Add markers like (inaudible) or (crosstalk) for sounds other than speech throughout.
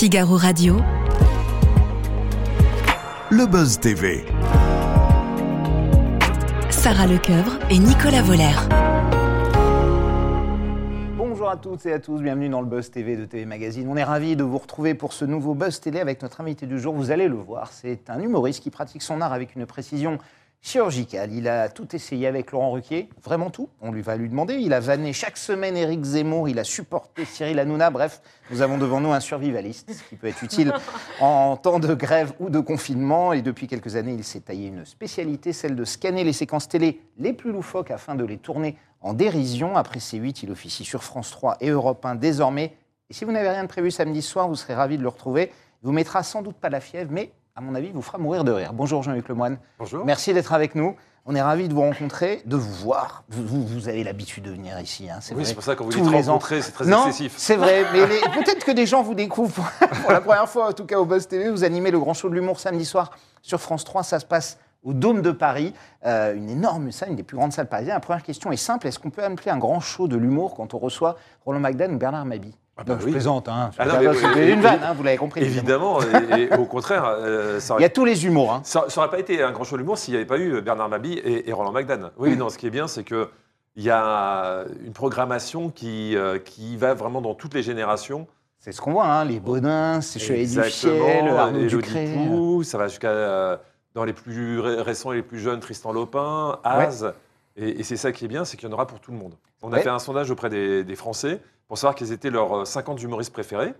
Figaro Radio. Le Buzz TV. Sarah Lecoeuvre et Nicolas Voller. Bonjour à toutes et à tous, bienvenue dans le Buzz TV de TV Magazine. On est ravis de vous retrouver pour ce nouveau Buzz Télé avec notre invité du jour. Vous allez le voir, c'est un humoriste qui pratique son art avec une précision chirurgicale. Il a tout essayé avec Laurent Ruquier, vraiment tout. On lui va lui demander. Il a vanné chaque semaine Éric Zemmour, il a supporté Cyril Hanouna. Bref, nous avons devant nous un survivaliste, ce qui peut être utile (laughs) en temps de grève ou de confinement. Et depuis quelques années, il s'est taillé une spécialité, celle de scanner les séquences télé les plus loufoques afin de les tourner en dérision. Après C8, il officie sur France 3 et Europe 1 désormais. Et si vous n'avez rien de prévu samedi soir, vous serez ravis de le retrouver. Il vous mettra sans doute pas la fièvre, mais à mon avis, vous fera mourir de rire. Bonjour Jean-Luc Lemoine. Bonjour. Merci d'être avec nous. On est ravis de vous rencontrer, de vous voir. Vous, vous- vous avez l'habitude de venir ici. Hein, Oui, vrai. c'est pour ça qu'on vous Tous ans. rencontrer, c'est très non, excessif. C'est vrai, mais les- peut-être que des gens vous découvrent pour, (laughs) pour la première fois, en tout cas au Buzz TV. Vous animez le grand show de l'humour samedi soir sur France 3. Ça se passe au Dôme de Paris, euh, une énorme salle, une des plus grandes salles parisiennes. La première question est simple est-ce qu'on peut appeler un grand show de l'humour quand on reçoit Roland McDan ou Bernard Mabie? Ah bah Non, Je plaisante, hein. Ah C'était une vanne, hein, vous l'avez compris. Évidemment, et, et au contraire, euh, ça Il y a tous les humours. Hein. ça, ça aurait pas été un grand show l'humour s'il n'y avait pas eu Bernard Mabie et, et Roland McDan. Oui, non, ce qui est bien, c'est que il y a une programmation qui, euh, qui va vraiment dans toutes les générations. C'est ce qu'on voit, hein, les Baudins, c'est Chevalier du Fiel, Arnaud Ducré. Pou, ça va jusqu'à euh, dans les plus ré- récents et les plus jeunes, Tristan Lopin, Az. Et, et c'est ça qui est bien, c'est qu'il y en aura pour tout le monde. On a fait un sondage auprès des, des Français pour savoir quels étaient leurs euh, 50 humoristes préférés.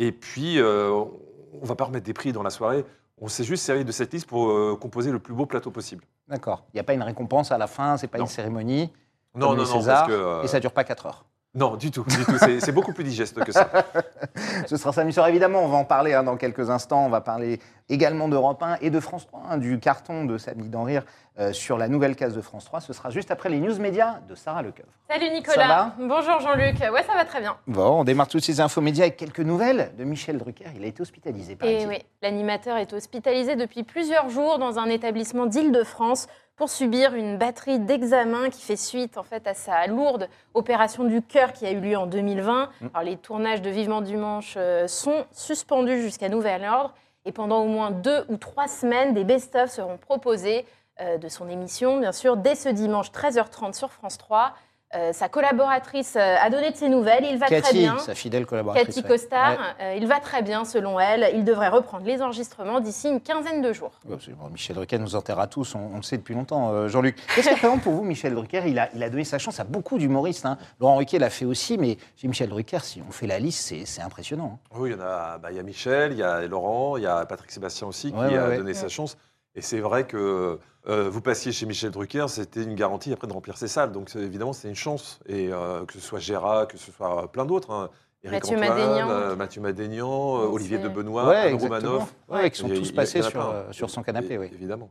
Et puis, euh, on ne va pas remettre des prix dans la soirée. On s'est juste servi de cette liste pour euh, composer le plus beau plateau possible. D'accord. Il n'y a pas une récompense à la fin, c'est pas Non. une cérémonie. Non, non, non, Césars, parce que. euh, Et ça dure pas 4 heures. Non, du tout, du tout. C'est beaucoup plus digeste que ça. (laughs) Ce sera samedi soir, évidemment. On va en parler hein, dans quelques instants. On va parler également d'Europe 1 et de France 3, hein, du carton de Samedi d'en rire euh, sur la nouvelle case de France 3. Ce sera juste après les news médias de Sarah Lecoeuvre. Salut Ça Nicolas. va? Bonjour Jean-Luc. Ouais, ça va très bien. Bon, on démarre toutes ces infos médias avec quelques nouvelles de Michel Drucker. Il a été hospitalisé, par Et oui, l'animateur est hospitalisé depuis plusieurs jours dans un établissement d'Île-de-France pour subir une batterie d'examens qui fait suite en fait à sa lourde opération du cœur qui a eu lieu en 2020. Mm. Alors les tournages de Vivement Dimanche euh, sont suspendus jusqu'à nouvel ordre et pendant au moins deux ou trois semaines, des best-of seront proposés euh, de son émission, bien sûr, dès ce dimanche 13h30 sur France 3. Euh, sa collaboratrice euh, a donné de ses nouvelles, il va très Cathy, bien. sa fidèle collaboratrice. Cathy ouais. Costard, Ouais. euh, il va très bien selon elle. Il devrait reprendre les enregistrements d'ici une quinzaine de jours. Absolument. Michel Drucker nous enterra tous, on, on le sait depuis longtemps, euh, Jean-Luc. (laughs) Qu'est-ce que représente pour vous, Michel Drucker il a, il a donné sa chance à beaucoup d'humoristes. hein. Laurent Ruquier l'a fait aussi, mais chez Michel Drucker, si on fait la liste, c'est- impressionnant. hein. Oui, il y en a, bah, il y a Michel, il y a Laurent, il y a Patrick Sébastien aussi qui Ouais, a ouais. donné sa chance. Et c'est vrai que euh, vous passiez chez Michel Drucker, c'était une garantie après de remplir ses salles. Donc évidemment, c'est une chance. Et euh, que ce soit Gérard, que ce soit plein d'autres. hein. Mathieu Antoine, Madénian. euh, Mathieu Madénian, euh, Olivier de Benoît, Anne Romanoff. Ouais, qui sont tous passés sur, plein. euh, sur son canapé, oui. Évidemment.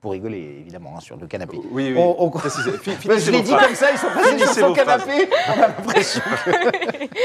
Pour rigoler, évidemment, hein, sur le canapé. Oui, oui. On- on- (laughs) je l'ai dit comme ça, ils sont passés sur son canapé. (laughs) On a l'impression que... (laughs)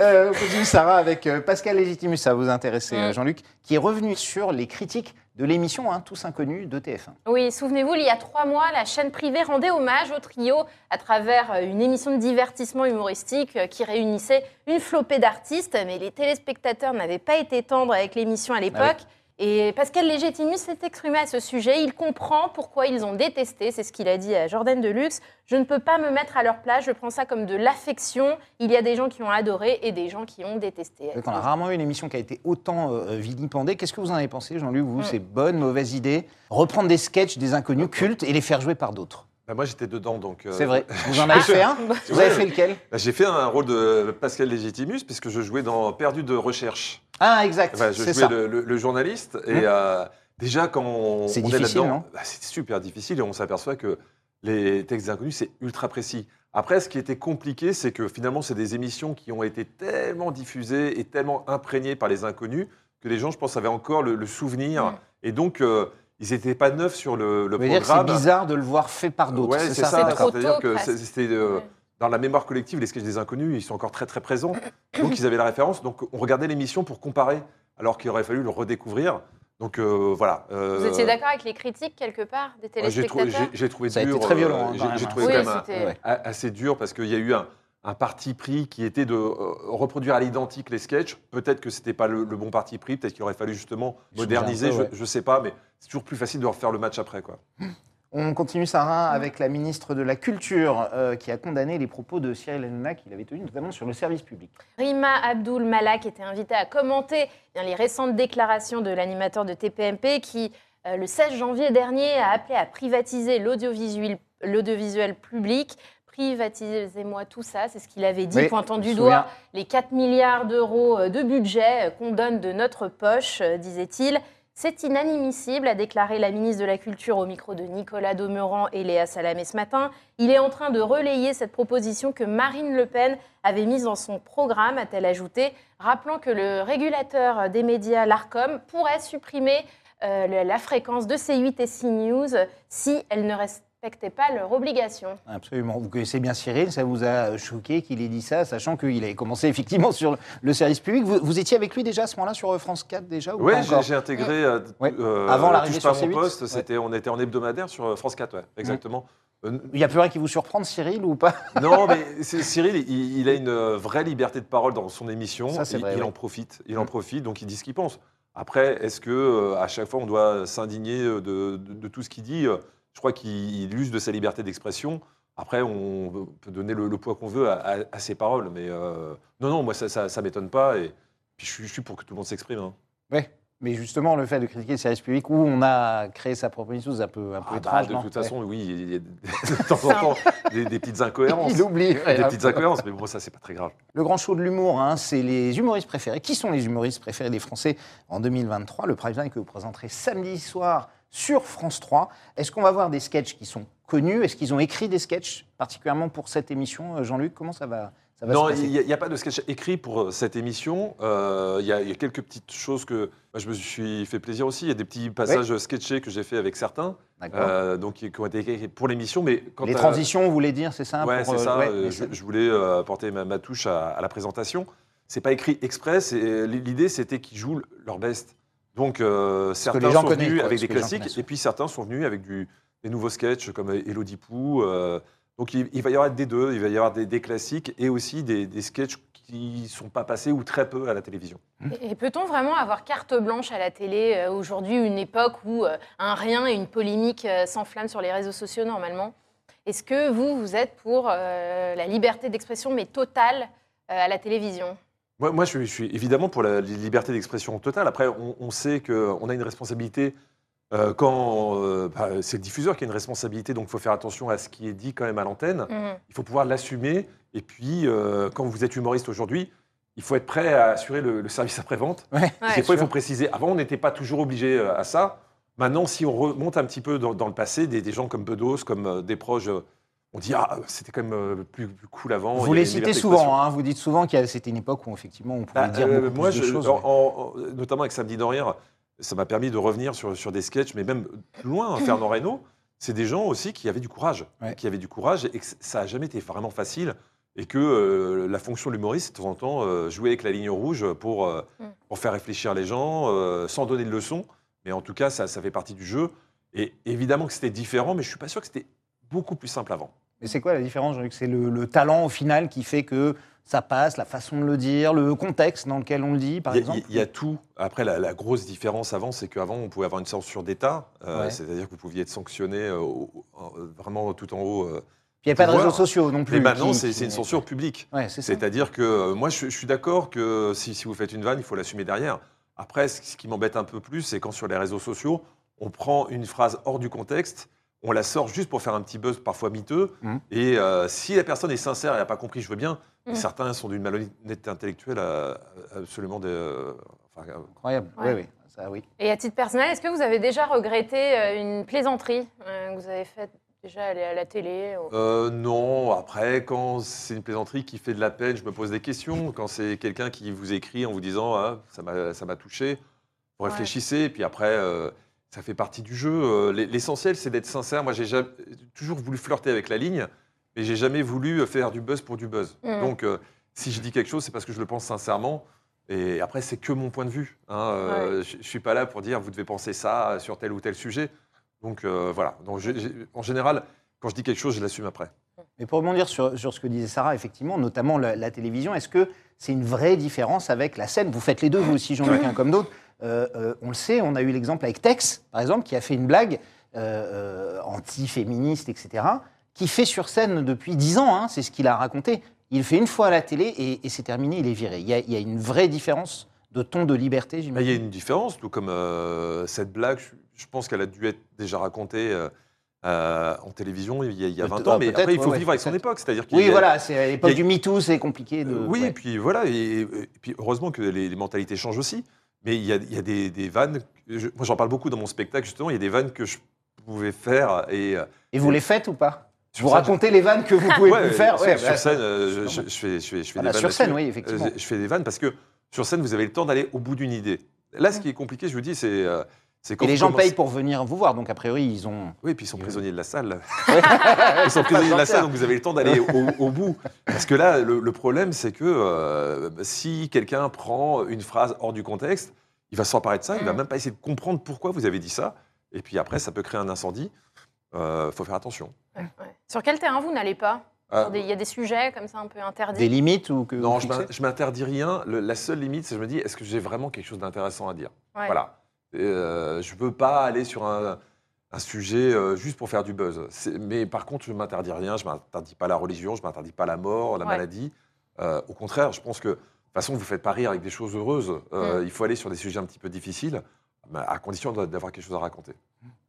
Euh, on continue, Sarah, avec Pascal Légitimus, ça vous intéresser, Mm. Jean-Luc, qui est revenu sur les critiques de l'émission hein, Tous Inconnus de TF1. Oui, souvenez-vous, il y a trois mois, la chaîne privée rendait hommage au trio à travers euh, une émission de divertissement humoristique euh, qui réunissait une flopée d'artistes, mais les téléspectateurs n'avaient pas été tendres avec l'émission à l'époque. Et Pascal Légitimus s'est exprimé à ce sujet. Il comprend pourquoi ils ont détesté. C'est ce qu'il a dit à Jordan Deluxe. Je ne peux pas me mettre à leur place. Je prends ça comme de l'affection. Il y a des gens qui ont adoré et des gens qui ont détesté. Vrai qu'on a rarement eu une émission qui a été autant euh, vilipendée. Qu'est-ce que vous en avez pensé, Jean-Luc? Vous, Mm. c'est bonne, mauvaise idée Reprendre des sketchs des inconnus cultes et les faire jouer par d'autres. Bah, moi, j'étais dedans, donc. euh, C'est vrai. (laughs) Vous en avez fait un? Vous avez fait lequel? Bah, J'ai fait un rôle de Pascal Légitimus, puisque je jouais dans Perdu de recherche. Ah, exact. Je c'est jouais ça. le, le- le journaliste. Et Mmh. euh, déjà, quand on, C'est on est difficile, là-dedans, bah, c'est super difficile et on s'aperçoit que les textes inconnus, c'est ultra précis. Après, ce qui était compliqué, c'est que finalement, c'est des émissions qui ont été tellement diffusées et tellement imprégnées par les inconnus que les gens, je pense, avaient encore le, le souvenir. Mm. Et donc, euh, ils n'étaient pas neufs sur le, le que c'est programme. bizarre de le voir fait par d'autres, Ouais, c'est ça, ça. C'est-à-dire que c'était euh, Ouais. dans la mémoire collective, les sketchs des inconnus, ils sont encore très très présents. Donc ils avaient la référence. Donc on regardait l'émission pour comparer, alors qu'il aurait fallu le redécouvrir. Donc euh, voilà. euh, Vous étiez d'accord avec les critiques quelque part des ouais, J'ai trouvé, téléspectateurs j'ai- trouvé Ça a été dur. très violent, euh, hein, j'ai- hein. trouvé Oui, quand même un- c'était- Ouais. a- assez dur parce qu'il y a eu un, un parti pris qui était de euh, reproduire à l'identique les sketchs. Peut-être que c'était pas le, le bon parti pris, peut-être qu'il aurait fallu justement moderniser, un peu, ouais. je, je sais pas, mais c'est toujours plus facile de refaire le match après. Quoi. On continue, Sarah, avec la ministre de la Culture euh, qui a condamné les propos de Cyril Hanouna qu'il avait tenus notamment sur le service public. Rima Abdul Malak était invitée à commenter eh bien, les récentes déclarations de l'animateur de TPMP qui, euh, le 16 janvier dernier, a appelé à privatiser l'audiovisuel public. Privatisez-moi tout ça, c'est ce qu'il avait dit, Oui, pointant du doigt les 4 milliards d'euros euh, de budget euh, qu'on donne de notre poche, euh, disait-il. C'est inadmissible, a déclaré la ministre de la Culture au micro de Nicolas Domeran et Léa Salamé ce matin. Il est en train de relayer cette proposition que Marine Le Pen avait mise dans son programme, a-t-elle ajouté, rappelant que le régulateur des médias, l'ARCOM, pourrait supprimer euh, la fréquence de C8 et CNews si elle ne respectait pas leurs obligations. Absolument. Vous connaissez bien Cyril, ça vous a choqué qu'il ait dit ça, sachant qu'il avait commencé effectivement sur le- service public. Vous, vous étiez avec lui déjà à ce moment-là sur France 4 déjà ou Oui, j'ai intégré euh, Ouais. euh, Avant la l'arrivée sur mon C8, poste. ouais. C'était, on était en hebdomadaire sur euh, France 4, ouais, exactement. Euh, Il n'y a plus rien qui vous surprend, Cyril, ou pas? (laughs) Non, mais c'est- Cyril, il, il a une euh, vraie liberté de parole dans son émission. Ça, c'est il vrai, il oui. en profite. Il Mm. en profite, donc il dit ce qu'il pense. Après, est-ce que euh, à chaque fois on doit s'indigner euh, de, de- de tout ce qu'il dit Euh, Je crois qu'il il use de sa liberté d'expression. Après, on peut donner le, le poids qu'on veut à, à- à ses paroles, mais euh, non, non, moi ça, ça, ça m'étonne pas. Et puis je suis, je suis pour que tout le monde s'exprime. hein. Oui. Mais justement, le fait de critiquer le service public où on a créé sa propre émission, c'est un peu, un peu Ah bah, étrange. de toute Ouais. façon, oui, il y a de temps en temps (laughs) des, des petites incohérences. Il oublie. ouais, Des petites peu. incohérences, mais bon, ça, c'est pas très grave. Le grand show de l'humour, hein, c'est les humoristes préférés. Qui sont les humoristes préférés des Français en 2023 Le prime time que vous présenterez samedi soir sur France 3. Est-ce qu'on va voir des sketchs qui sont connus? Est-ce qu'ils ont écrit des sketchs particulièrement pour cette émission euh, Jean-Luc, comment ça va, ça va Non, il n'y a, pas de sketch écrit pour euh, cette émission. Euh, Il y, a- il y a quelques petites choses que moi, je me suis fait plaisir aussi. Il y a des petits passages sketchés que j'ai fait avec certains, euh, donc qui, qui ont été écrits pour l'émission. Mais quand les transitions, vous voulez dire, c'est ça pour, c'est euh, ça. ouais, je, voulais apporter ma, ma touche à, à la présentation. C'est pas écrit exprès. L'idée, c'était qu'ils jouent leur best. Donc, euh, certains les gens sont venus quoi, avec des classiques, et puis certains sont venus avec du, des nouveaux sketchs comme Elodie Pou. euh, donc, il, il va y avoir des deux. Il va y avoir des, des classiques et aussi des, des sketchs qui sont pas passés ou très peu à la télévision. Et peut-on vraiment avoir carte blanche à la télé euh, aujourd'hui, une époque où euh, un rien et une polémique euh, s'enflamment sur les réseaux sociaux normalement? Est-ce que vous, vous êtes pour euh, la liberté d'expression, mais totale, euh, à la télévision? Moi, moi, je, suis, je suis évidemment pour la liberté d'expression totale. Après, on, on sait qu'on a une responsabilité euh, quand euh, bah, c'est le diffuseur qui a une responsabilité, donc il faut faire attention à ce qui est dit quand même à l'antenne. Mhm. Il faut pouvoir l'assumer. Et puis, euh, quand vous êtes humoriste aujourd'hui, il faut être prêt à assurer le, le service après-vente. Ouais, Ouais. Des fois, il faut préciser. Avant, on n'était pas toujours obligé à ça. Maintenant, si on remonte un petit peu dans, dans le passé, des, des gens comme Bedos, comme des proches, euh, on dit ah c'était quand même euh, plus, plus cool avant. Vous les citez souvent, hein, vous dites souvent qu'il y a- c'était une époque où effectivement on pouvait Bah, dire euh, beaucoup moi, plus de je- choses. en- en- notamment avec Samedi d'Henrière, ça m'a permis de revenir sur, sur des sketchs, mais même plus loin, (clears throat) Fernand Reynaud, c'est des gens aussi qui avaient du courage, Ouais. qui avaient du courage, et que ça n'a jamais été vraiment facile, et que euh, la fonction de l'humoriste, de temps en temps, euh, jouer avec la ligne rouge pour, euh, Mm. pour faire réfléchir les gens, euh, sans donner de leçons, mais en tout cas, ça, ça fait partie du jeu. Et évidemment que c'était différent, mais je suis pas sûr que c'était beaucoup plus simple avant. Mais c'est quoi la différence, C'est le, le talent au final qui fait que ça passe, la façon de le dire, le contexte dans lequel on le dit, par Il y, a- exemple? il y a tout. Après, la, la grosse différence avant, c'est qu'avant, on pouvait avoir une censure d'État. euh, Ouais. C'est-à-dire que vous pouviez être sanctionné euh, au- vraiment tout en haut. euh. Il n'y a pas de réseaux sociaux non plus. Mais maintenant, c'est une censure publique. Ouais. C'est-à-dire que euh, moi, je, je suis d'accord que si, si vous faites une vanne, il faut l'assumer derrière. Après, ce, ce qui m'embête un peu plus, c'est quand sur les réseaux sociaux, on prend une phrase hors du contexte, on la sort juste pour faire un petit buzz parfois miteux. Mhm. Et euh, si la personne est sincère et n'a pas compris, je veux bien. Mais Mhm. certains sont d'une malhonnêteté intellectuelle euh, absolument de, euh, enfin, Incroyable. Ouais. Oui, oui. Ça, oui. Et à titre personnel, est-ce que vous avez déjà regretté une plaisanterie que vous avez faite déjà aller à la télé ou- Euh, non, après, quand c'est une plaisanterie qui fait de la peine, je me pose des questions. Quand c'est quelqu'un qui vous écrit en vous disant ah, ça m'a touché, vous Ouais. réfléchissez, et puis après, euh, ça fait partie du jeu. Euh, l'e- L'essentiel, c'est d'être sincère. Moi, j'ai jamais- toujours voulu flirter avec la ligne, mais j'ai jamais voulu faire du buzz pour du buzz. Mhm. Donc, euh, si je dis quelque chose, c'est parce que je le pense sincèrement. Et après, c'est que mon point de vue. hein. Euh, Je ne suis pas là pour dire vous devez penser ça sur tel ou tel sujet. Donc euh, voilà. Donc, en général, quand je dis quelque chose, je l'assume après. Mais pour rebondir sur, sur ce que disait Sarah, effectivement, notamment la, la télévision, est-ce que c'est une vraie différence avec la scène? Vous faites les deux, vous aussi, Jean-Luc, hein, comme d'autres. Euh, euh, on le sait, on a eu l'exemple avec Tex, par exemple, qui a fait une blague euh, anti-féministe, etc., qui fait sur scène depuis 10 ans, hein, c'est ce qu'il a raconté. Il le fait une fois à la télé et, et c'est terminé, il est viré. Il y, a, il y a une vraie différence de ton de liberté, Bah, Il y a j'imagine. une différence, tout comme euh, cette blague, je, je pense qu'elle a dû être déjà racontée euh, euh, en télévision il y a, il y a 20 Peut- ans, mais après il faut ouais, vivre avec son époque. C'est-à-dire Oui, y a- voilà, c'est à l'époque a- du MeToo, c'est compliqué de. Oui, ouais. et puis voilà, et, et puis heureusement que les, les mentalités changent aussi. Mais il y a, il y a des, des vannes, je- moi j'en parle beaucoup dans mon spectacle justement, il y a des vannes que je pouvais faire et euh, Et vous les faites ou pas? Sur Vous racontez les vannes que vous pouvez Ouais, plus faire sur, ouais, sur bah, scène, euh, je, je- je fais, je fais, je fais Voilà, des vannes. sur scène, oui, effectivement. Je fais des vannes parce que sur scène, vous avez le temps d'aller au bout d'une idée. Là, ce qui est compliqué, je vous dis, c'est euh, Et les gens payent pour venir vous voir, donc a priori, ils ont. Oui, puis ils sont prisonniers de la salle. (laughs) ils sont prisonniers de la salle, donc vous avez le temps d'aller au, au bout. Parce que là, le, le problème, c'est que euh, si quelqu'un prend une phrase hors du contexte, il va s'emparer de ça, il va Mm. même pas essayer de comprendre pourquoi vous avez dit ça. Et puis après, ça peut créer un incendie. Il faut faire attention. Ouais. Sur quel terrain vous n'allez pas? Des- Il y a des sujets comme ça un peu interdits? Des limites ou que. non, je je m'interdis rien. Le- la seule limite, c'est que je me dis, est-ce que j'ai vraiment quelque chose d'intéressant à dire? Ouais. Voilà. Euh, je ne veux pas aller sur un, un sujet euh, juste pour faire du buzz. Mais par contre, je ne m'interdis rien. Je ne m'interdis pas la religion, je ne m'interdis pas la mort, la Ouais. maladie. Euh, au contraire, je pense que, de toute façon, vous ne faites pas rire avec des choses heureuses. Euh, Mm. Il faut aller sur des sujets un petit peu difficiles, mais à condition d'avoir quelque chose à raconter.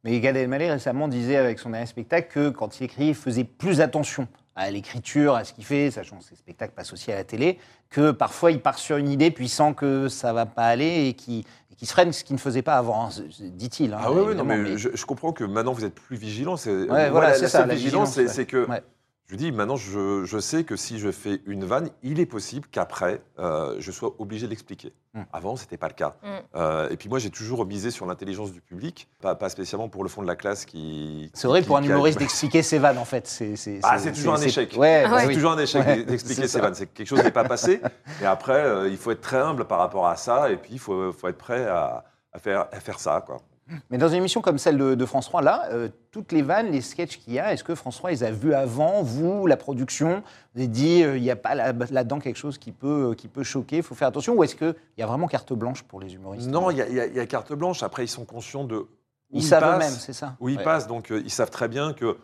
Mais Gad Elmaleh récemment disait avec son dernier spectacle que quand il écrit, il faisait plus attention à l'écriture, à ce qu'il fait, sachant que ses spectacles passent aussi à la télé, que parfois il part sur une idée puis sent que ça va pas aller et qui et qui se freine, ce qu'il ne faisait pas avant, hein, dit-il. hein, Ah oui, oui, non, mais, Je, je comprends que maintenant vous êtes plus vigilant. C'est, Ouais, moi, voilà, la, la ça, seule la vigilance, c'est, que Ouais. Je vous dis, maintenant, je, je sais que si je fais une vanne, il est possible qu'après, euh, je sois obligé de l'expliquer. Mm. Avant, ce n'était pas le cas. Mm. Euh, et puis moi, j'ai toujours misé sur l'intelligence du public, pas, pas spécialement pour le fond de la classe qui. C'est vrai qui- pour un qui a- humoriste d'expliquer ses vannes, en fait. C'est Ah, c'est toujours un échec. Ouais, Ah bah oui. toujours un échec Ouais, d'expliquer ses vannes. C'est que quelque chose n'est pas passé. Et après, euh, il faut être très humble par rapport à ça. Et puis, il faut, faut être prêt à, à faire, à faire ça. Quoi. Mais dans une émission comme celle de, de France 3, là, euh, toutes les vannes, les sketchs qu'il y a, est-ce que France 3 les a vus avant, vous, la production Vous avez dit, euh, il n'y a pas là- là-dedans quelque chose qui peut, euh, qui peut choquer, il faut faire attention Ou est-ce qu'il y a vraiment carte blanche pour les humoristes? Non, il y, a- y y carte blanche. Après, ils sont conscients de. où Ils savent passent. eux-mêmes, c'est ça où ils Ouais. passent. Donc, euh, ils savent très bien que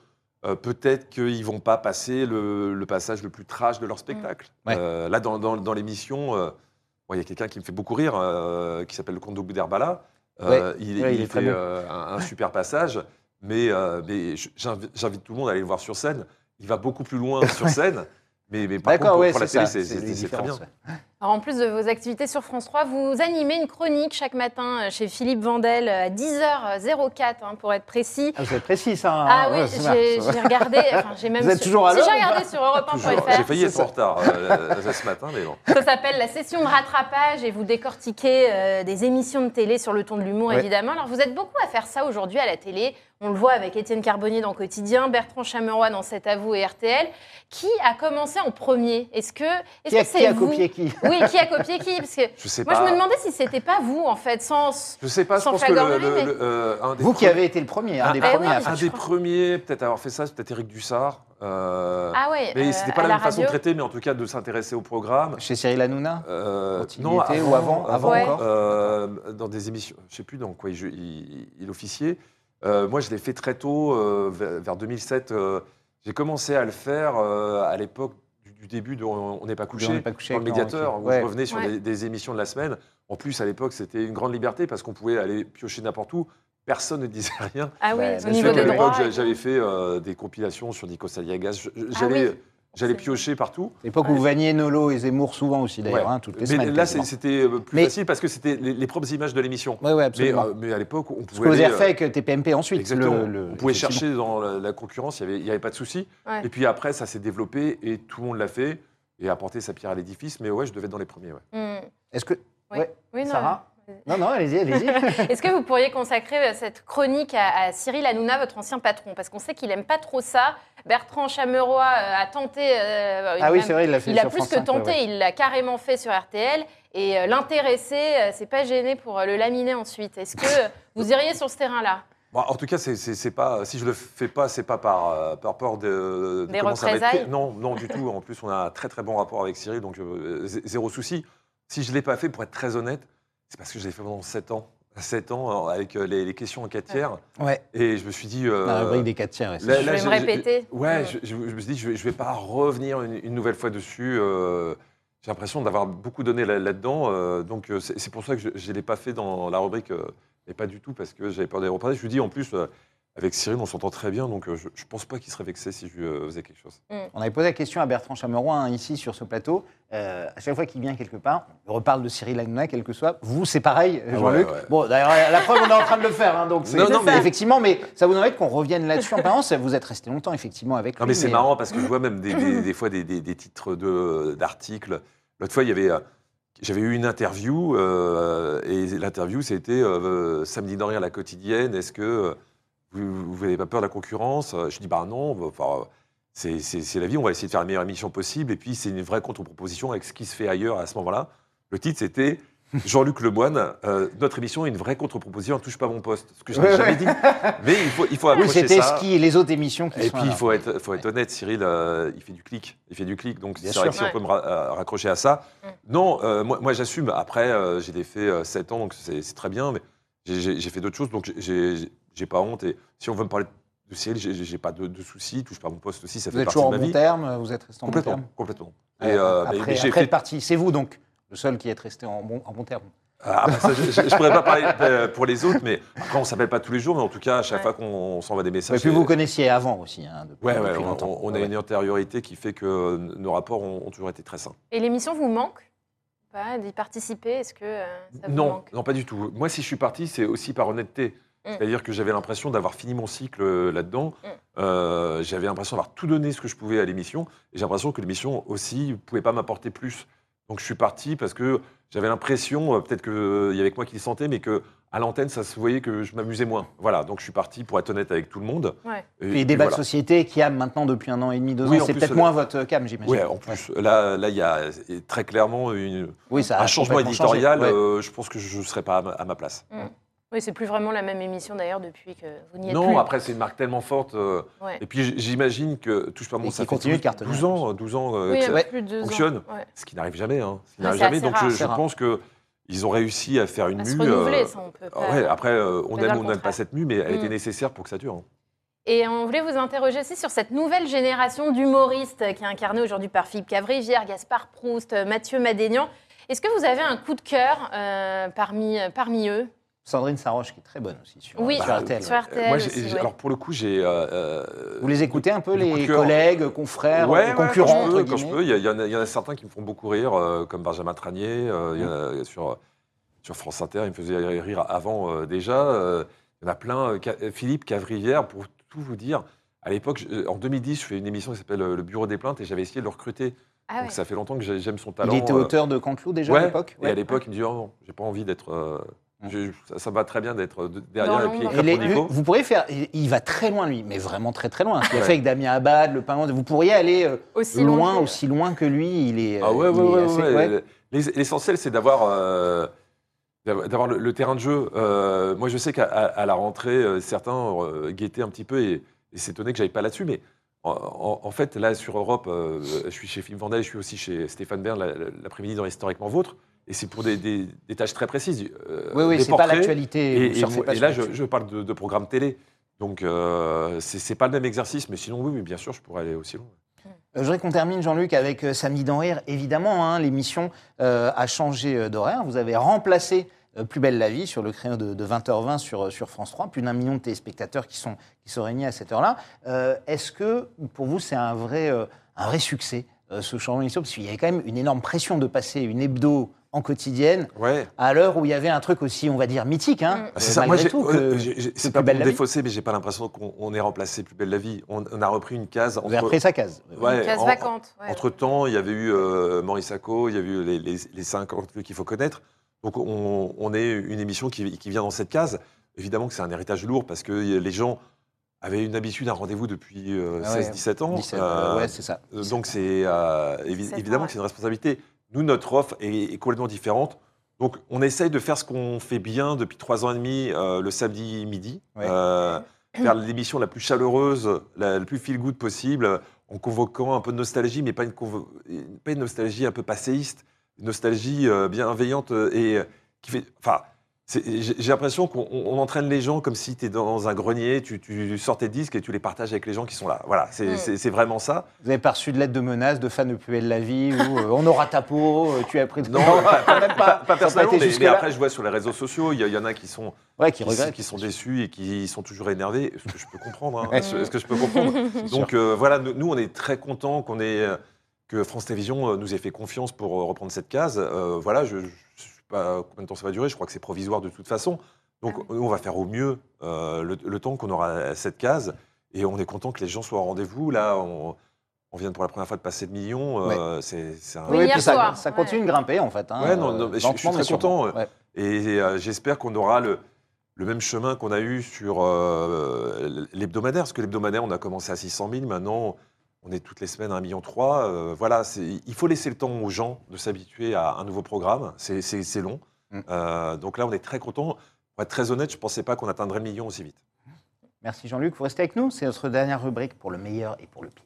euh, peut-être qu'ils vont pas passer le, le passage le plus trash de leur spectacle. Ouais. Euh, là, dans, dans- dans l'émission, euh, bon, il y a quelqu'un qui me fait beaucoup rire, euh, qui s'appelle le comte de Boudherbala. Euh, il, Ouais, il il est très fait euh, un, un super passage, mais, euh, mais j'invite tout le monde à aller le voir sur scène. Il va beaucoup plus loin sur (laughs) scène, mais, mais par contre, pour, ouais, pour la télé, c'est très bien. Alors, en plus de vos activités sur France 3, vous animez une chronique chaque matin euh, chez Philippe Vandel à 10h04 hein, pour être précis. Ah, vous êtes précis, ça. hein. Ah oui, j'ai j'ai regardé. (laughs) Enfin, j'ai même Vous êtes su- toujours à Si l'heure j'ai ou regardé sur Europe 1.fr. Toujours. J'ai failli être en retard euh, ce matin, mais bon. Ça s'appelle la session de rattrapage et vous décortiquez euh, des émissions de télé sur le ton de l'humour, Ouais. évidemment. Alors, vous êtes beaucoup à faire ça aujourd'hui à la télé. On le voit avec Étienne Carbonnier dans Quotidien, Bertrand Chameroy dans C'est à vous et RTL. Qui a commencé en premier? Est-ce que est-ce que c'est qui a vous? copié qui? Oui, qui a copié qui Parce que Je sais moi, pas. je me demandais si c'était pas vous, en fait, sans. Je sais pas, je sans pense que le, le- mais- le- euh, un des Vous qui avez été le premier, un Ah, des ah premiers oui, à je faire Un des premiers, peut-être avoir fait ça, c'est peut-être Eric Dussard. Euh, Ah ouais. mais euh, c'était pas à la même façon de traiter, mais en tout cas de s'intéresser au programme. Chez Cyril Hanouna Euh, y était, ou avant- avant Ouais. encore euh, Dans des émissions, je sais plus dans quoi il, jou- il, il officiait. Euh, moi, je l'ai fait très tôt, euh, vers, vers 2007. euh, j'ai commencé à le faire euh, à l'époque du, début de On n'est pas couché, pas couché dans le médiateur, Ruquier. où Ouais. je revenais sur Ouais. des, des émissions de la semaine. En plus, à l'époque, c'était une grande liberté parce qu'on pouvait aller piocher n'importe où. Personne ne disait rien. Ah oui, au niveau des droits. j'avais fait euh, des compilations sur Nico Saliagas. Ah J'allais. J'allais piocher partout. L'époque où vous vanniez Nolo et Zemmour souvent aussi, d'ailleurs, Ouais. hein, toutes les Mais semaines. là, c'était euh, plus Mais- facile parce que c'était les, les propres images de l'émission. Ouais, Mais, absolument. euh, mais à l'époque, on Ce que pouvait. vous avez aller, fait avec TPMP ensuite. Exactement. le- le- on pouvait chercher dans la, la concurrence, il n'y avait, pas de souci. Ouais. Et puis après, ça s'est développé et tout le monde l'a fait et a apporté sa pierre à l'édifice. Mais ouais, je devais être dans les premiers. ouais. Hmm. Est-ce que. Oui. Ouais. Oui, non, Sarah Non, non, allez-y, allez-y. (laughs) Est-ce que vous pourriez consacrer euh, cette chronique à, à Cyril Hanouna, votre ancien patron? Parce qu'on sait qu'il aime pas trop ça. Bertrand Chameroy euh, a tenté. euh, ah oui, c'est vrai, il l'a fait Il a plus France que 5, ouais, tenté, ouais. il l'a carrément fait sur RTL. Et euh, l'intéressé, euh, c'est pas gêné pour euh, le laminer ensuite. Est-ce que vous iriez sur ce terrain-là? Bon, en tout cas, c'est, c'est, c'est pas, si je le fais pas, c'est pas par, euh, par peur de, de Des comment ça va être représailles? Pris. Non, non, du tout. En plus, on a un très très bon rapport avec Cyril, donc euh, zé- zéro souci. Si je l'ai pas fait, pour être très honnête, c'est parce que je l'ai fait pendant 7 ans. 7 ans euh, avec euh, les, les questions en 4 tiers. Ouais, Et je me suis dit. euh, la rubrique des 4 tiers. là-. Je vais me répéter. Ouais, je, je- je me suis dit, je vais, je vais pas revenir une, une nouvelle fois dessus. euh, j'ai l'impression d'avoir beaucoup donné là- là-dedans. euh, donc, c'est c'est pour ça que je ne l'ai pas fait dans la rubrique, euh, et pas du tout parce que j'avais peur des représailles. Je lui dis, en plus, euh, avec Cyril, on s'entend très bien, donc euh, je ne pense pas qu'il serait vexé si je lui euh, faisais quelque chose. On avait posé la question à Bertrand Chameroy hein, ici sur ce plateau. Euh, à chaque fois qu'il vient quelque part, on reparle de Cyril Hanouna, quel que soit. Vous, c'est pareil, Ah Jean-Luc. ouais, ouais. Bon, d'ailleurs, la preuve, on est en train de le faire. hein, donc Non, non, mais- effectivement, mais ça vous embête qu'on revienne là-dessus en permanence? Vous êtes resté longtemps, effectivement, avec lui. Non, mais c'est marrant parce que je vois même des, des- (coughs) des fois des, des- des titres de- d'articles. L'autre fois, il y avait. euh, J'avais eu une interview euh, et l'interview c'était euh, samedi dans rien à la quotidienne. Est-ce que euh, vous n'avez pas peur de la concurrence Je dis bah non. bah, Enfin, c'est la vie. On va essayer de faire la meilleure émission possible. Et puis c'est une vraie contre-proposition avec ce qui se fait ailleurs à ce moment-là. Le titre c'était Jean-Luc Lemoine. euh, notre émission est une vraie contre-proposition. Ne touche pas mon poste. Ce que je n'ai Ouais, jamais ouais. dit. Mais il faut il faut Oui, c'était ski et les autres émissions qui Et sont puis, il faut être, faut être honnête, Cyril, euh, il fait du clic. Il fait du clic. Donc, c'est vrai si Ouais. on peut me ra- euh, raccrocher à ça. Mm. Non, euh, moi, moi, j'assume. Après, euh, j'ai fait 7 ans, donc c'est très bien. Mais j'ai fait d'autres choses, donc j'ai- j'ai pas honte. Et si on veut me parler de Cyril, j'ai- pas de, de soucis. Touche pas mon poste aussi, ça Vous fait êtes partie toujours en de ma bon vie. terme, vous êtes resté en bon terme complètement. Et, euh, après, mais après fait- être parti, c'est vous donc, le seul qui est resté en bon, en bon terme. Ah, bah, ça, je, je pourrais pas parler pour les autres, mais après, on s'appelle pas tous les jours, mais en tout cas, à chaque Ouais. fois qu'on s'envoie des Et messages. puis vous vous connaissiez avant aussi, hein, depuis, Ouais, ouais, depuis on, longtemps. on- on a Ouais. une antériorité qui fait que nos rapports ont, ont toujours été très sains. Et l'émission vous manque pas d'y participer? Est-ce que euh, ça vous Non, manque? non, pas du tout. Moi, si je suis parti, c'est aussi par honnêteté. Mm. C'est-à-dire que j'avais l'impression d'avoir fini mon cycle euh, là-dedans. Mm. Euh, j'avais l'impression d'avoir tout donné ce que je pouvais à l'émission. Et j'ai l'impression que l'émission aussi ne pouvait pas m'apporter plus. Donc je suis parti parce que j'avais l'impression, euh, peut-être qu'il y avait que moi qui le sentais, mais que à l'antenne, ça se voyait que je m'amusais moins. Voilà, donc je suis parti pour être honnête avec tout le monde. Ouais. Et, puis débats voilà. de société qui a maintenant depuis un an et demi, deux Oui, ans, c'est peut-être moins votre cam, j'imagine. Ouais, en plus, là, là, il y a très clairement une- Oui, ça a un changement éditorial. ouais. euh, je pense que je ne serais pas à ma, à ma place. Oui, c'est plus vraiment la même émission d'ailleurs depuis que vous n'y êtes Non, plus. après, c'est une marque tellement forte. euh, Ouais. Et puis j'imagine que Touche pas Et mon qui ça fait continue de 12, cartonner, 12 ans, 12 ans euh, Oui, que un ça peu plus de deux ans. fonctionne. Ouais. ce qui n'arrive jamais. Hein, ce qui Ouais, n'arrive c'est jamais. assez Donc rare. je, C'est je rare. pense que ils ont réussi à faire une À mue. se renouveler, euh, ça, on peut ah pas. ouais, après, euh, on peut dire aime le ou on n'aime pas contraire. cette mue, mais elle Mm. était nécessaire pour que ça dure. hein. Et on voulait vous interroger aussi sur cette nouvelle génération d'humoristes qui est incarnée aujourd'hui par Philippe Cavrivière, Gaspard Proust, Mathieu Madénian. Est-ce que vous avez un coup de cœur euh, parmi, parmi eux? Sandrine Saroche qui est très bonne aussi sur, Oui, sur RTL. sur RTL. Euh, moi, aussi, ouais. alors pour le coup, j'ai. euh, euh, Vous les écoutez un peu, les cœur. collègues, confrères, Ouais, ouais, concurrents quand je peux, entre quand je guillemets peux. Il y, en a- il y en a certains qui me font beaucoup rire, euh, comme Benjamin Tranier, euh, il y en a sur, sur France Inter, il me faisait rire avant euh, déjà. euh, il y en a plein. euh, Philippe Cavrivière, pour tout vous dire, à l'époque, en 2010, je fais une émission qui s'appelle euh, Le Bureau des plaintes et j'avais essayé de le recruter. Ah ouais. Donc ça fait longtemps que j'ai- j'aime son talent. Il était euh, auteur de Canteloup déjà ouais, à l'époque Et à l'époque, il me dit Oh non, j'ai pas envie d'être. Euh, je- ça, va très bien d'être de- derrière et puis l'ombre. écrire Et Nico. vous pourriez faire, il va très loin lui, mais vraiment très très loin. Ce qu'il a fait avec Damien Abad, le pingouin, vous pourriez aller euh, Aussi loin, que- aussi loin que lui. Il est. Ah ouais, euh, ouais, ouais, assez- L'essentiel, c'est d'avoir euh, d'avoir le, le terrain de jeu. Euh, moi, je sais qu'à la rentrée, euh, certains euh, guettaient un petit peu et, et s'étonnaient que j'aille pas là-dessus. Mais en, en- en fait, là, sur Europe, euh, je suis chez Film Vendée, je suis aussi chez Stéphane Bern la- la- l'après-midi dans Historiquement Vôtre. Et c'est pour des, des- des tâches très précises. euh, Oui, oui, des c'est pas portraits. l'actualité. Et, là, je, parle de, de programmes télé. Donc, euh, c'est pas le même exercice. Mais sinon, oui, oui, bien sûr, je pourrais aller aussi loin. Euh, Je voudrais qu'on termine, Jean-Luc, avec euh, Samedi dans Rire. Évidemment, hein, l'émission euh, a changé d'horaire. Vous avez remplacé Plus belle la vie sur le créneau de, de 20h20 sur, sur France 3. Plus d'un million de téléspectateurs qui sont, qui sont réunis à cette heure-là. Euh, Est-ce que, pour vous, c'est un vrai, euh, un vrai succès, euh, ce changement d'émission? Parce qu'il y avait quand même une énorme pression de passer une hebdo en quotidienne Ouais. à l'heure où il y avait un truc aussi, on va dire, mythique. Hein, Mm. euh, C'est ça, moi, malgré j'ai- tout, euh, que j'ai- j'ai- que c'est Plus pas belle pour la me vie. défausser, mais j'ai pas l'impression qu'on on ait remplacé Plus belle la vie. On, on a repris une case. Vous avez repris sa case. Ouais, Case en- vacante. ouais. Entre temps, il y avait eu euh, Maurice Sacco, il y avait eu les, les, les 50 qu'il faut connaître. Donc, on, on est une émission qui, qui vient dans cette case. Évidemment que c'est un héritage lourd parce que les gens avaient une habitude, un rendez-vous depuis euh, Ah ouais, 16-17 ans. 17, Euh, ouais, c'est ça. euh, donc, c'est euh, évi- 17 ans, évidemment ouais. que c'est une responsabilité. Nous, notre offre est, est complètement différente. Donc, on essaye de faire ce qu'on fait bien depuis trois ans et demi euh, le samedi midi. Ouais. Euh, faire l'émission la plus chaleureuse, la, la plus feel-good possible, en convoquant un peu de nostalgie, mais pas une, convo- pas une nostalgie un peu passéiste, une nostalgie euh, bienveillante et qui fait. Enfin, j'ai l'impression qu'on on- on entraîne les gens comme si tu es dans un grenier, tu, tu sors tes disques et tu les partages avec les gens qui sont là. Voilà, c'est Mm. vraiment ça. Vous avez pas reçu de lettres de menaces de fans de belle la vie ou euh, on aura ta peau, euh, tu as pris de Non, même Pas, pas Ça a personnellement, été mais, mais après, je vois sur les réseaux sociaux, il y, en a qui sont, Ouais, qui qui, regrettent. qui sont déçus et qui sont toujours énervés. Ce que je peux comprendre. hein. Ouais. Est-ce est-ce que je peux comprendre. (laughs) Donc euh, voilà, nous, nous, on est très contents qu'on ait, euh, que France Télévisions nous ait fait confiance pour reprendre cette case. Euh, voilà, je pas combien de temps ça va durer. Je crois que c'est provisoire de toute façon. Donc Ah nous, on va faire au mieux euh, le, le temps qu'on aura cette case. Et on est content que les gens soient au rendez-vous. Là, on, on vient pour la première fois de passer le million. euh, c'est c'est un- Oui, Oui, puis ça, ouais. continue de grimper en fait. hein, Ouais, non, non, euh, mais je- je suis très content, Ouais. Et euh, j'espère qu'on aura le, le même chemin qu'on a eu sur euh, l'hebdomadaire. Parce que l'hebdomadaire, on a commencé à 600 000. Maintenant, on est toutes les semaines à 1,3 million. Euh, voilà, il faut laisser le temps aux gens de s'habituer à un nouveau programme. C'est- long. Mm. Euh, donc là, on est très content. Pour être très honnête, je ne pensais pas qu'on atteindrait le million aussi vite. Merci Jean-Luc, vous restez avec nous. C'est notre dernière rubrique pour le meilleur et pour le pire.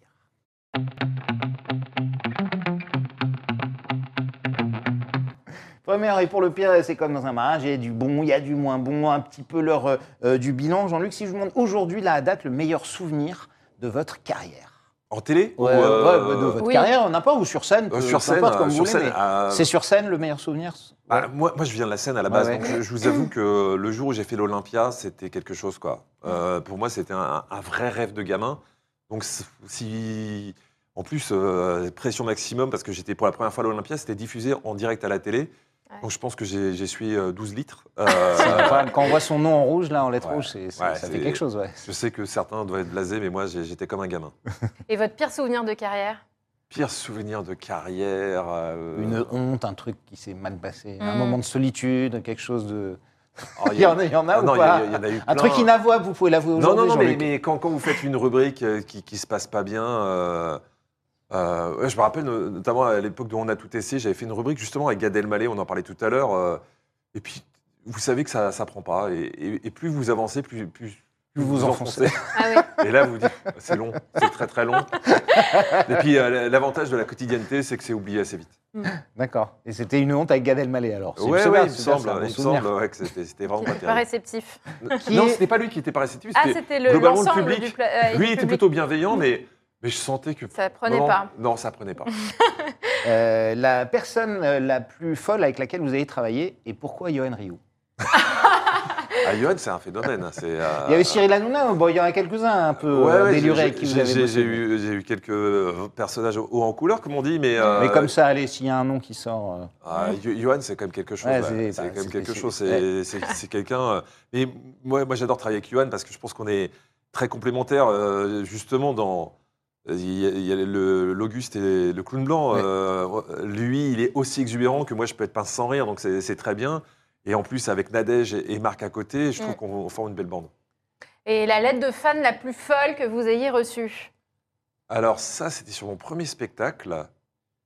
Pour le meilleur et pour le pire, c'est comme dans un mariage, il y a du bon, il y a du moins bon, un petit peu l'heure euh, du bilan. Jean-Luc, si je vous demande aujourd'hui, à date, le meilleur souvenir de votre carrière En télé Ouais, ou, euh, ouais, de votre Oui. carrière, n'importe où sur scène, euh, Sur scène, comme vous scène, mais euh, C'est sur scène le meilleur souvenir? Bah, Ouais. moi, moi, je viens de la scène à la base, Ouais, ouais. donc je, je vous avoue que le jour où j'ai fait l'Olympia, c'était quelque chose, quoi. Euh, pour moi, c'était un, un vrai rêve de gamin. Donc, si. En plus, euh, pression maximum, parce que j'étais pour la première fois à l'Olympia, c'était diffusé en direct à la télé. Ouais. Donc, je pense que suivi euh, 12 litres. (laughs) Euh. Quand on voit son nom en rouge, là, en lettres Ouais. rouges, Ouais, ça fait quelque chose, ouais. je sais que certains doivent être blasés, mais moi, j'étais comme un gamin. (laughs) Et votre pire souvenir de carrière? Pire souvenir de carrière. euh, Une honte, un truc qui s'est mal passé, un Mm. moment de solitude, quelque chose de. oh, (laughs) Il y en a, il y en a Ah ou non, il y, pas a- il y en a eu Un plein. truc inavouable, vous pouvez l'avouer Non, aujourd'hui. non, non, mais, Jean-Luc. mais quand, quand vous faites une rubrique qui, qui se passe pas bien, euh, euh, je me rappelle no- notamment à l'époque où on a tout essayé, j'avais fait une rubrique justement avec Gad Elmaleh, on en parlait tout à l'heure, euh, et puis vous savez que ça ça prend pas, et, et- et plus vous avancez, plus, plus, Plus vous enfoncez. Ah oui. Et là, vous dites, c'est long, c'est très très long. et puis euh, l'avantage de la quotidienneté, c'est que c'est oublié assez vite. D'accord. Et c'était une honte avec Gad Elmaleh alors. C'est Ouais, il me semble, il me semble ouais, que c'était c'était vraiment pas Pas terrible. réceptif. Qui Non, est- c'était pas lui qui était pas réceptif, Ah, c'était le- globalement le public. du pla- euh, du Lui était public. plutôt bienveillant, mais, mais je sentais que Ça prenait non, pas. Non, ça prenait pas. (laughs) Euh, la personne euh, la plus folle avec laquelle vous avez travaillé et pourquoi Johan Rioux? Ah, Johan, c'est un phénomène. hein, c'est, euh, Il y a eu Cyril Hanouna, bon, il y en a quelques-uns un peu Ouais, euh, ouais, délurés j'ai- avec qui vous avez j'ai- eu, j'ai eu quelques personnages hauts en couleur, comme on dit, mais. euh, Mais comme ça, allez, s'il y a un nom qui sort. euh, ah, Johan, c'est quand même quelque chose. Ouais, c'est- bah, quand même quelque chose. C'est, quelqu'un. Mais moi, moi j'adore travailler avec Johan parce que je pense qu'on est très complémentaires, euh, justement, dans. Il y a, il y a le- l'Auguste et le clown blanc. Ouais. euh, lui, il est aussi exubérant que moi, je peux être pince sans rire, donc c'est, c'est très bien. Et en plus, avec Nadège et et Marc à côté, je trouve Mm. qu'on forme une belle bande. Et la lettre de fan la plus folle que vous ayez reçue? Alors ça, c'était sur mon premier spectacle.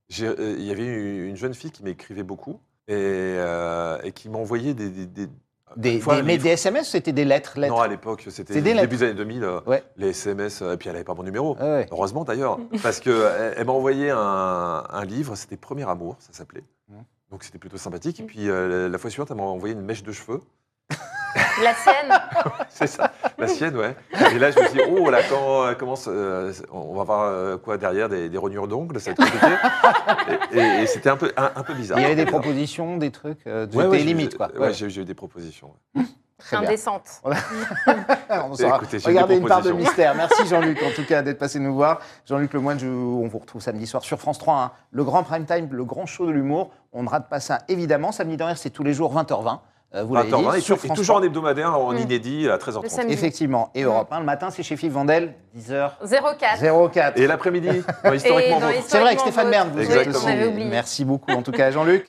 J'ai- euh, Il y avait une une jeune fille qui m'écrivait beaucoup et, euh, et qui m'envoyait des... des, des- Des, une fois, des- un mais livre. des SMS, c'était des lettres, lettres. Non, à l'époque, c'était début lettres. des années 2000, euh, Ouais. les SMS, euh, et puis elle n'avait pas mon numéro. Ah ouais. Heureusement d'ailleurs, (laughs) parce qu'elle elle, m'a envoyé un, un livre, c'était Premier Amour, ça s'appelait. Mmh. Donc c'était plutôt sympathique. Et puis euh, la fois suivante, elle m'a envoyé une mèche de cheveux. La sienne (laughs) C'est ça, la sienne, ouais. Et là, je me suis dit, oh, là, quand commence, euh, on va voir euh, quoi derrière, des, des rognures d'ongles, ça va être compliqué. et et- et c'était un peu, un, un peu bizarre. Il y avait des propositions, des trucs, euh, Ouais, c'était ouais, j'ai- limite, quoi. Ouais, Ouais. j'ai eu des propositions. Très bien. Indécente. On (laughs) saura. Écoutez, Regardez une part de mystère. Merci Jean-Luc, en tout cas, d'être passé nous voir. Jean-Luc Lemoyne, je- on vous retrouve samedi soir sur France 3. hein. Le grand prime time, le grand show de l'humour. On ne rate pas ça, évidemment. Samedi dernier, c'est tous les jours 20h20. Euh, vous l'avez 20h20, dit, et, sur tou- et France toujours 3. en hebdomadaire, en Mm. inédit, à Le 13h30. samedi. Effectivement. Et Mm. Europe 1, le matin, c'est chez Philippe Vandel, 10h 04. 04. Et l'après-midi, historiquement. C'est vrai que Stéphane Bern, vous Exactement. aussi-. Merci beaucoup, en tout cas, Jean-Luc.